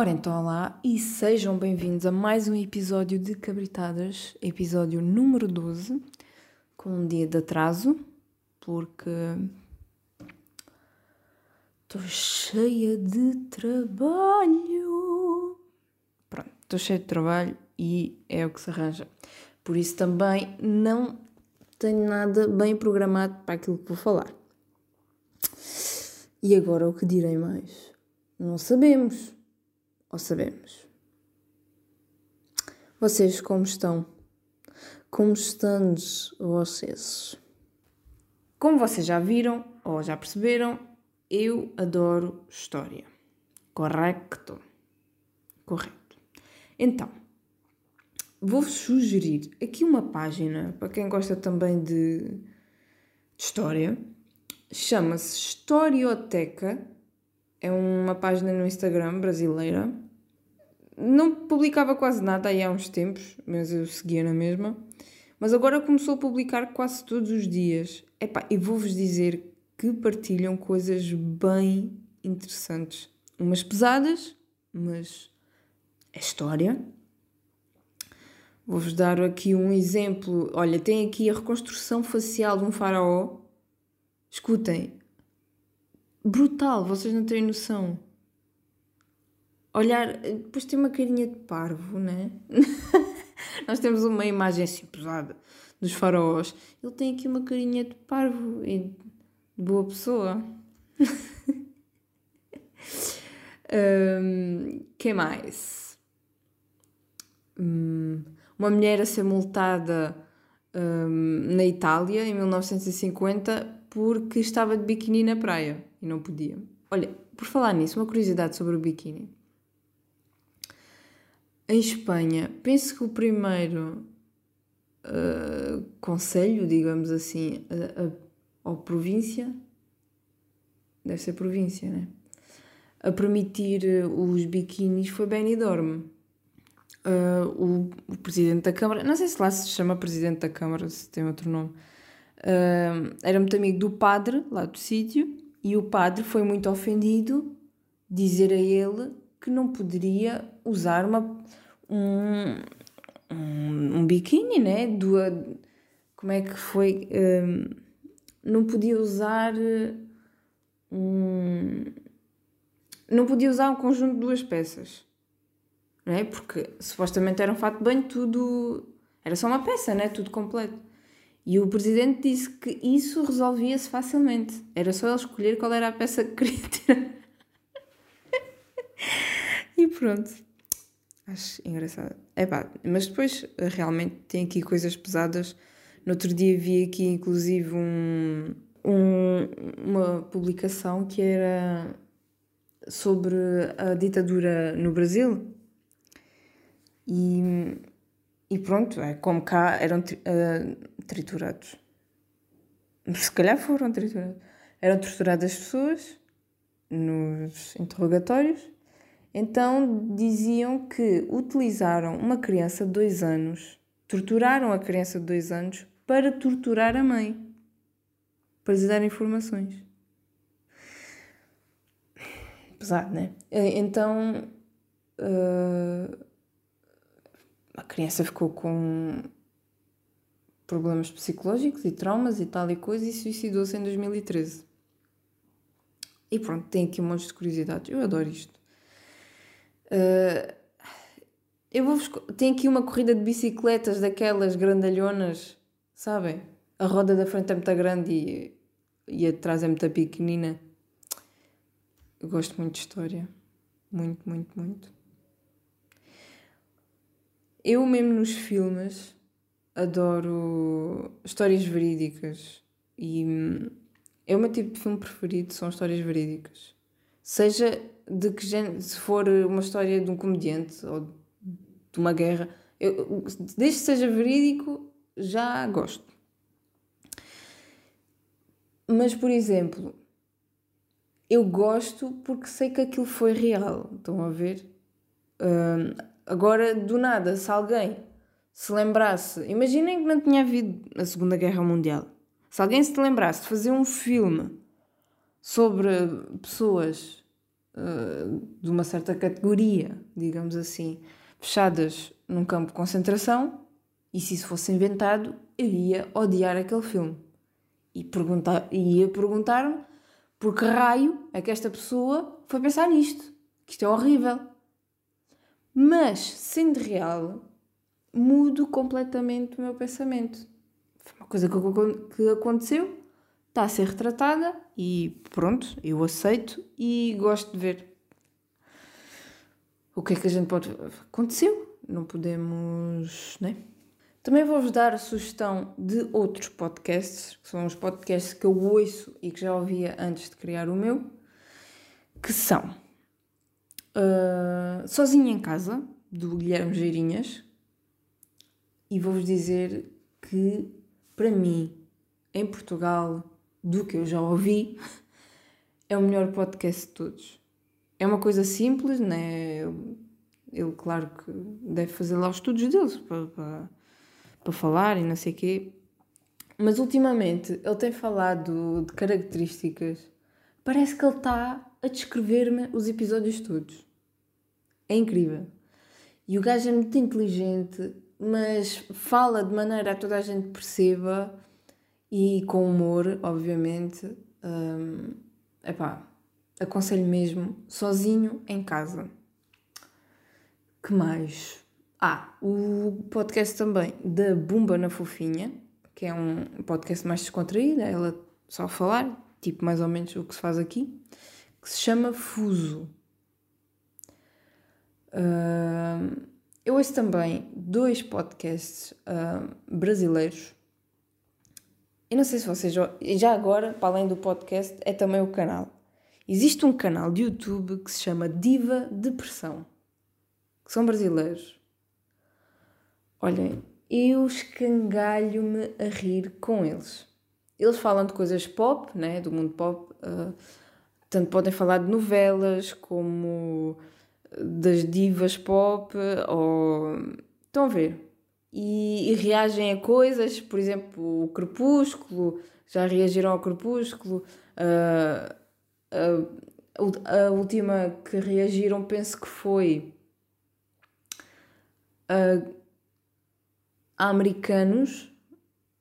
Ora então, olá e sejam bem-vindos a mais um episódio de Cabritadas, episódio número 12, com um dia de atraso, porque estou cheia de trabalho. Pronto, estou cheia de trabalho e é o que se arranja. Por isso também não tenho nada bem programado para aquilo que vou falar. E agora o que direi mais? Não sabemos. Ou sabemos? Vocês como estão? Como estão vocês? Como vocês já viram ou já perceberam, eu adoro história. Correto? Correto. Então, vou-vos sugerir aqui uma página para quem gosta também de, de história. Chama-se Historioteca. É uma página no Instagram brasileira. Não publicava quase nada aí há uns tempos, mas eu seguia na mesma. Mas agora começou a publicar quase todos os dias. Epá, e vou-vos dizer que partilham coisas bem interessantes. Umas pesadas, mas é história. Vou-vos dar aqui um exemplo. Olha, tem aqui a reconstrução facial de um faraó. Escutem. Brutal, vocês não têm noção. Olhar, depois tem uma carinha de parvo, né? Nós temos uma imagem assim pesada dos faraós. Ele tem aqui uma carinha de parvo e de boa pessoa. um, que mais? Um, uma mulher a ser multada um, na Itália em 1950 porque estava de biquíni na praia e não podia. Olha, por falar nisso, uma curiosidade sobre o biquíni. Em Espanha, penso que o primeiro uh, conselho, digamos assim, a, a, ou província, deve ser província, né? A permitir os biquínis foi Benidorm. Uh, o, o, presidente da Câmara, não sei se lá se chama presidente da Câmara, se tem outro nome, uh, era muito amigo do padre lá do sítio e o padre foi muito ofendido dizer a ele que não poderia usar uma, um, um, um biquíni, né? Do, como é que foi? Não podia usar um. Não podia usar um conjunto de duas peças não é? Porque supostamente era um fato de banho, tudo. Era só uma peça, né? Tudo completo. E o presidente disse que isso resolvia-se facilmente. Era só ele escolher qual era a peça que queria ter. e pronto. Acho engraçado. É pá, mas depois realmente tem aqui coisas pesadas. No outro dia vi aqui inclusive um, um, uma publicação que era sobre a ditadura no Brasil e, e pronto, é como cá eram uh, triturados. Se calhar foram triturados. Eram torturadas as pessoas nos interrogatórios. Então diziam que utilizaram uma criança de dois anos, torturaram a criança de dois anos para torturar a mãe, para lhes dar informações. Pesado, né? Então. Uh, a criança ficou com problemas psicológicos e traumas e tal e coisa e suicidou-se em 2013. E pronto, tem aqui um monte de curiosidades. Eu adoro isto. Uh, eu vou Tem aqui uma corrida de bicicletas daquelas grandalhonas, sabem? A roda da frente é muito grande e, e atrás é muito pequenina. Eu gosto muito de história. Muito, muito, muito. Eu mesmo nos filmes adoro histórias verídicas e hum, é o meu tipo de filme preferido, são histórias verídicas. Seja de que género, se for uma história de um comediante ou de uma guerra, eu, desde que seja verídico, já gosto. Mas, por exemplo, eu gosto porque sei que aquilo foi real. Estão a ver? Uh, Agora, do nada, se alguém se lembrasse, imaginem que não tinha havido a Segunda Guerra Mundial. Se alguém se lembrasse de fazer um filme sobre pessoas uh, de uma certa categoria, digamos assim, fechadas num campo de concentração, e se isso fosse inventado, eu ia odiar aquele filme. E perguntar, ia perguntar-me por que raio é que esta pessoa foi pensar nisto, que isto é horrível. Mas, sendo real, mudo completamente o meu pensamento. Foi uma coisa que, que aconteceu, está a ser retratada e pronto, eu aceito e gosto de ver. O que é que a gente pode. Aconteceu, não podemos. Né? Também vou-vos dar a sugestão de outros podcasts, que são os podcasts que eu ouço e que já ouvia antes de criar o meu, que são uh, Sozinho em Casa, do Guilherme Geirinhas, e vou-vos dizer que, para mim, em Portugal, do que eu já ouvi, é o melhor podcast de todos. É uma coisa simples, né? Ele, claro que deve fazer lá os estudos deles para, para, para falar e não sei o quê. Mas ultimamente ele tem falado de características. Parece que ele está a descrever-me os episódios todos. É incrível. E o gajo é muito inteligente, mas fala de maneira a toda a gente perceba e com humor, obviamente. Um, epá, aconselho mesmo sozinho em casa. Que mais? Ah, o podcast também da Bumba na Fofinha, que é um podcast mais descontraído, é ela só a falar, tipo mais ou menos o que se faz aqui, que se chama Fuso. Uh, eu ouço também dois podcasts uh, brasileiros. E não sei se vocês já, já agora, para além do podcast, é também o canal. Existe um canal de YouTube que se chama Diva Depressão, que são brasileiros. Olhem, eu escangalho-me a rir com eles. Eles falam de coisas pop, né, do mundo pop, uh, tanto podem falar de novelas como das divas pop ou. Estão a ver? E, e, reagem a coisas, por exemplo, o Crepúsculo, já reagiram ao Crepúsculo. Uh, uh, a última que reagiram, penso que foi uh, a americanos,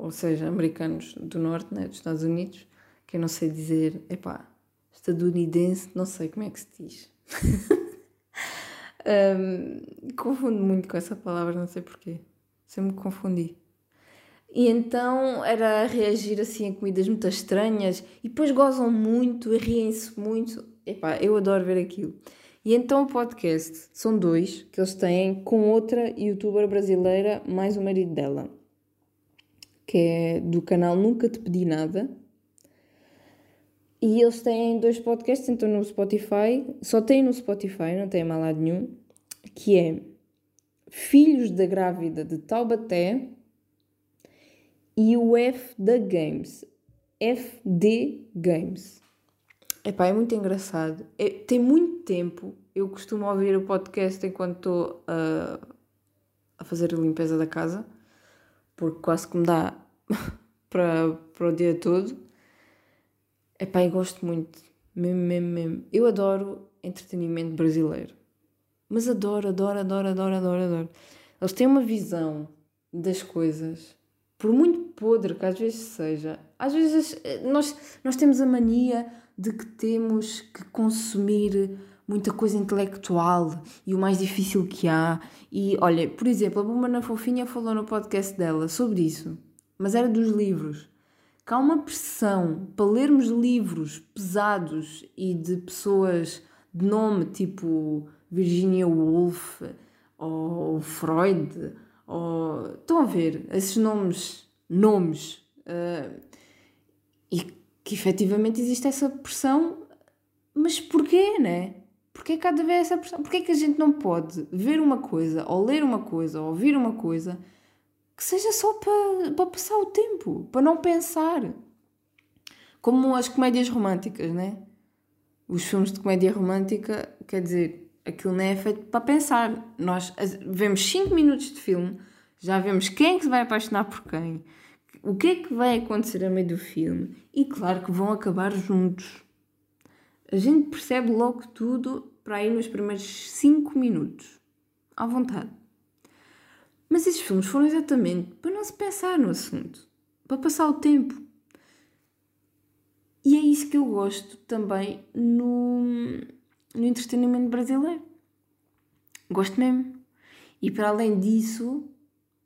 ou seja, americanos do Norte, né, dos Estados Unidos, que eu não sei dizer, epá, estadunidense, não sei como é que se diz. Um, confundo muito com essa palavra, não sei porquê. Sempre me confundi. E então era reagir assim a comidas muito estranhas e depois gozam muito e riem-se muito. Epá, eu adoro ver aquilo. E então o podcast são dois que eles têm com outra youtuber brasileira, mais o marido dela, que é do canal Nunca Te Pedi Nada, e eles têm dois podcasts, então no Spotify, só tem no Spotify, não tem mal lado nenhum, que é Filhos da Grávida de Taubaté e o F da Games. FD Games. Epá, é muito engraçado. É, tem muito tempo. Eu costumo ouvir o podcast enquanto estou a, a fazer a limpeza da casa, porque quase que me dá para, para o dia todo. Epá, eu gosto muito, mesmo, mesmo, mesmo. Eu adoro entretenimento brasileiro. Mas adoro, adoro, adoro, adoro, adoro, adoro. Eles têm uma visão das coisas, por muito podre que às vezes seja. Às vezes eh, nós, nós temos a mania de que temos que consumir muita coisa intelectual e o mais difícil que há. E olha, por exemplo, a Bumba na Fofinha falou no podcast dela sobre isso, mas era dos livros que há uma pressão para lermos livros pesados e de pessoas de nome tipo Virginia Woolf ou Freud, ou, estão a ver esses nomes, nomes, uh, e que efetivamente existe essa pressão, mas porquê, né? Porquê cada vez essa pressão? Porquê que a gente não pode ver uma coisa, ou ler uma coisa, ou ouvir uma coisa que seja só para, para passar o tempo, para não pensar. Como as comédias românticas, né? Os filmes de comédia romântica, quer dizer, aquilo não é feito para pensar. Nós vemos 5 minutos de filme, já vemos quem é que se vai apaixonar por quem, o que é que vai acontecer a meio do filme, e claro que vão acabar juntos. A gente percebe logo tudo para aí nos primeiros 5 minutos. À vontade. Mas esses filmes foram exatamente para não se pensar no assunto, para passar o tempo. E é isso que eu gosto também no, no entretenimento brasileiro. Gosto mesmo. E para além disso,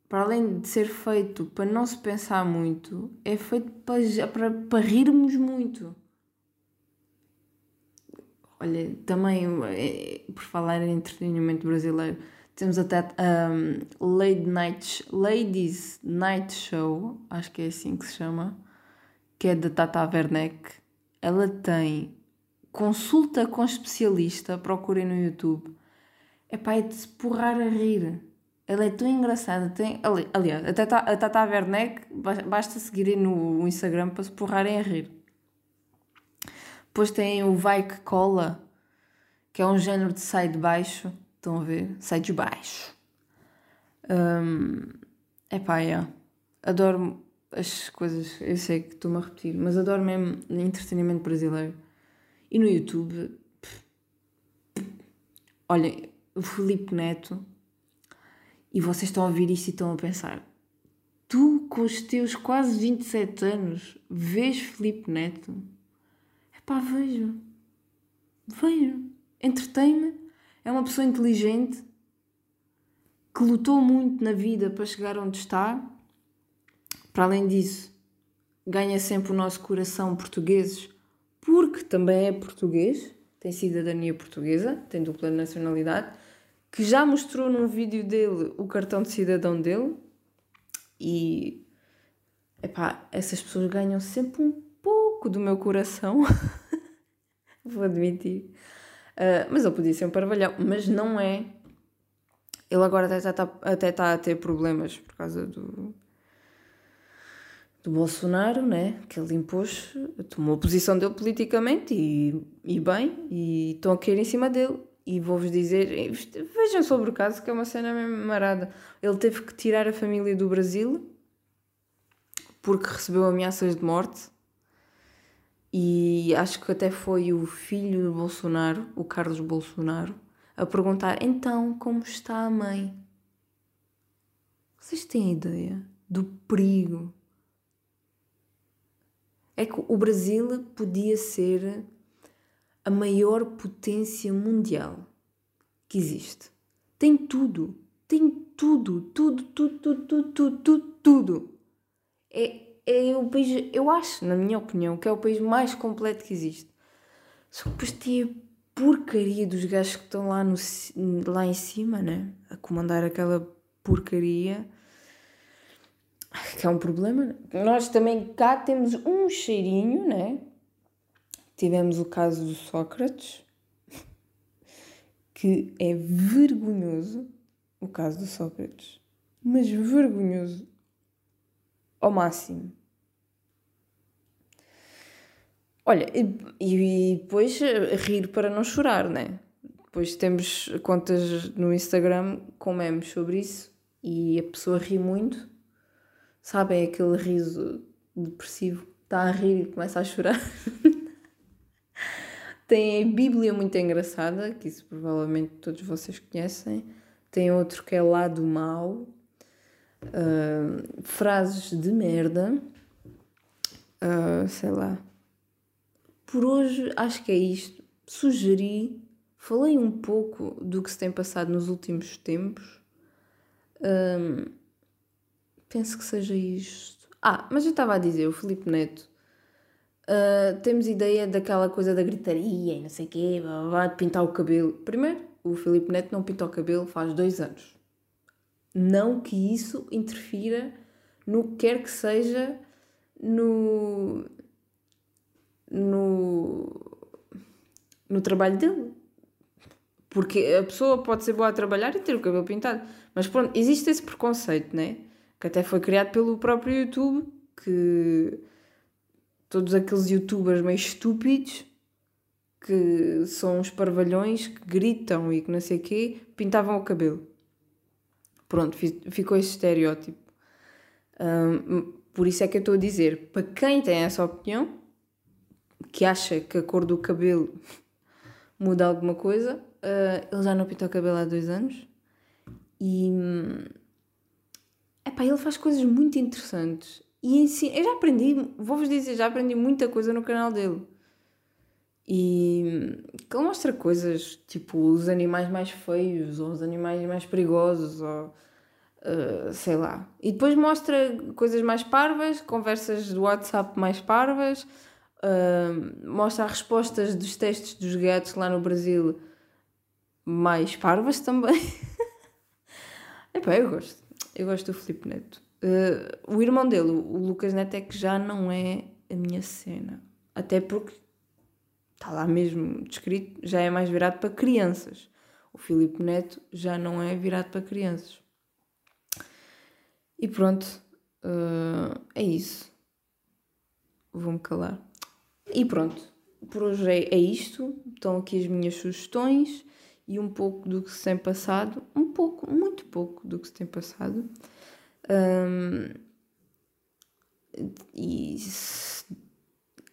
para além de ser feito para não se pensar muito, é feito para, para, para rirmos muito. Olha, também, é, por falar em entretenimento brasileiro, temos até um, Late Night, Ladies Night Show, acho que é assim que se chama, que é da Tata Werneck. Ela tem consulta com especialista, procurem no YouTube. É para é de se porrar a rir. Ela é tão engraçada. Tem, ali, aliás, a Tata, a Tata Werneck, basta seguirem no Instagram para se porrarem a rir. Depois tem o Vai que Cola, que é um género de sai de baixo. Estão a ver? Sai de baixo. Um, epá, é. Adoro as coisas, eu sei que estou-me a repetir, mas adoro mesmo entretenimento brasileiro. E no YouTube, olhem, o Felipe Neto, e vocês estão a ouvir isto e estão a pensar: tu, com os teus quase 27 anos, vês Felipe Neto? Epá, vejo. Vejo. Entretém-me. É uma pessoa inteligente que lutou muito na vida para chegar onde está. Para além disso, ganha sempre o nosso coração portugueses, porque também é português, tem cidadania portuguesa, tem dupla nacionalidade que já mostrou num vídeo dele o cartão de cidadão dele e epá, essas pessoas ganham sempre um pouco do meu coração, vou admitir. Uh, mas ele podia ser um parvalhão, mas não é. Ele agora até está, até está a ter problemas por causa do, do Bolsonaro, né? que ele impôs, tomou a posição dele politicamente e, e bem, e estão a cair em cima dele. E vou-vos dizer, vejam sobre o caso, que é uma cena mesmo marada. Ele teve que tirar a família do Brasil porque recebeu ameaças de morte. E acho que até foi o filho do Bolsonaro, o Carlos Bolsonaro, a perguntar: então, como está a mãe? Vocês têm ideia do perigo? É que o Brasil podia ser a maior potência mundial que existe. Tem tudo, tem tudo, tudo, tudo, tudo, tudo, tudo, tudo. É, é o país, eu acho, na minha opinião, que é o país mais completo que existe. Só que depois tem a porcaria dos gajos que estão lá, no, lá em cima, né? A comandar aquela porcaria. Que é um problema. Né? Nós também cá temos um cheirinho, né? Tivemos o caso do Sócrates, que é vergonhoso o caso do Sócrates, mas vergonhoso ao máximo. Olha, e, e depois eh, rir para não chorar, né? Depois temos contas no Instagram com memes sobre isso e a pessoa ri muito. Sabem aquele riso depressivo? Está a rir e começa a chorar. Tem a Bíblia muito engraçada, que isso provavelmente todos vocês conhecem. Tem outro que é lá do mal. Uh, frases de merda. Uh, sei lá. Por hoje acho que é isto. Sugeri, falei um pouco do que se tem passado nos últimos tempos. Uh, penso que seja isto. Ah, mas eu estava a dizer, o Felipe Neto Uh, temos ideia daquela coisa da gritaria e não sei o quê, blá, blá, de pintar o cabelo. Primeiro, o Filipe Neto não pinta o cabelo faz dois anos. Não que isso interfira no que quer que seja no, no, no trabalho dele. Porque a pessoa pode ser boa a trabalhar e ter o cabelo pintado. Mas pronto, existe esse preconceito, né? Que até foi criado pelo próprio YouTube, que todos aqueles youtubers meio estúpidos que são uns parvalhões que gritam e que não sei o quê, pintavam o cabelo. Pronto, ficou esse estereótipo. Um, por isso é que eu estou a dizer, para quem tem essa opinião, que acha que a cor do cabelo muda alguma coisa. Uh, ele já não pintou o cabelo há dois anos. E. Epá, ele faz coisas muito interessantes. E ensina. Eu já aprendi, vou-vos dizer, já aprendi muita coisa no canal dele. E que ele mostra coisas tipo os animais mais feios ou os animais mais perigosos ou uh, sei lá. E depois mostra coisas mais parvas, conversas do WhatsApp mais parvas, uh, mostra respostas dos testes dos gatos lá no Brasil mais parvas também. Epá, eu gosto. Eu gosto do Felipe Neto. Uh, o irmão dele, o Lucas Neto, é que já não é a minha cena. Até porque está lá mesmo descrito, já é mais virado para crianças. O Filipe Neto já não é virado para crianças. E pronto, uh, é isso. Vou-me calar. E pronto, por hoje é, é isto. Estão aqui as minhas sugestões e um pouco do que se tem passado. Um pouco, muito pouco do que se tem passado. Um, e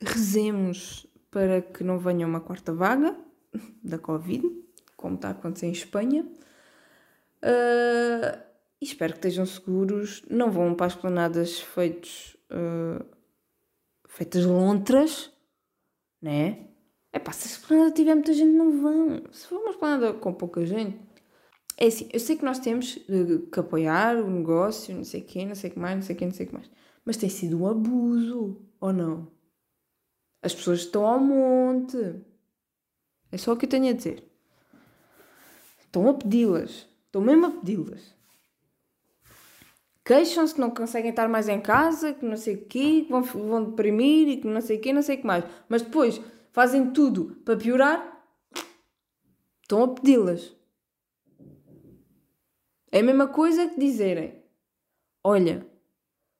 rezemos para que não venha uma quarta vaga da Covid, como está a acontecer em Espanha. Uh, e espero que estejam seguros. Não vão para as planadas feitos, uh, feitas lontras, né? É pá, se a esplanada tiver muita gente, não vão. Se for uma esplanada com pouca gente. É assim, eu sei que nós temos que apoiar o negócio, não sei o quê, não sei o que mais, não sei o quê, não sei o que mais. Mas tem sido um abuso, ou não? As pessoas estão ao monte. É só o que eu tenho a dizer. Estão a pedi-las. Estão mesmo a pedi-las. Queixam-se que não conseguem estar mais em casa, que não sei o quê, que vão, vão deprimir e que não sei o quê, não sei o que mais. Mas depois fazem tudo para piorar. Estão a pedi-las. É a mesma coisa que dizerem: Olha,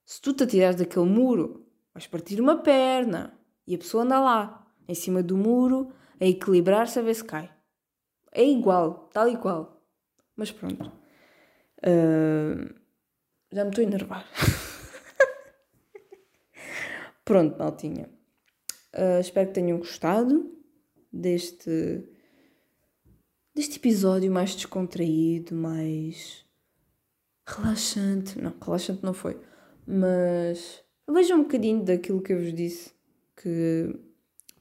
se tu te atirares daquele muro, vais partir uma perna. E a pessoa anda lá, em cima do muro, a equilibrar-se a ver se cai. É igual, tal e qual. Mas pronto. Uh, já me estou a enervar. pronto, maltinha. Uh, espero que tenham gostado deste, deste episódio mais descontraído, mais relaxante. Não, relaxante não foi. Mas vejam um bocadinho daquilo que eu vos disse que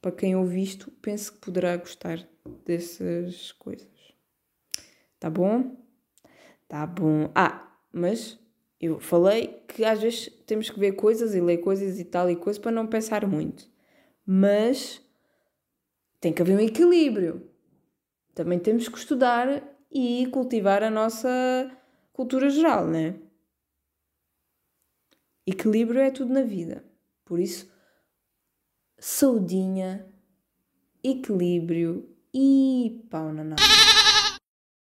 para quem ouve isto, penso que poderá gostar dessas coisas. Tá bom? Tá bom. Ah, mas eu falei que às vezes temos que ver coisas e ler coisas e tal e coisa para não pensar muito. Mas tem que haver um equilíbrio. Também temos que estudar e cultivar a nossa cultura geral, né? Equilíbrio é tudo na vida. Por isso, saudinha, equilíbrio e pau na nada.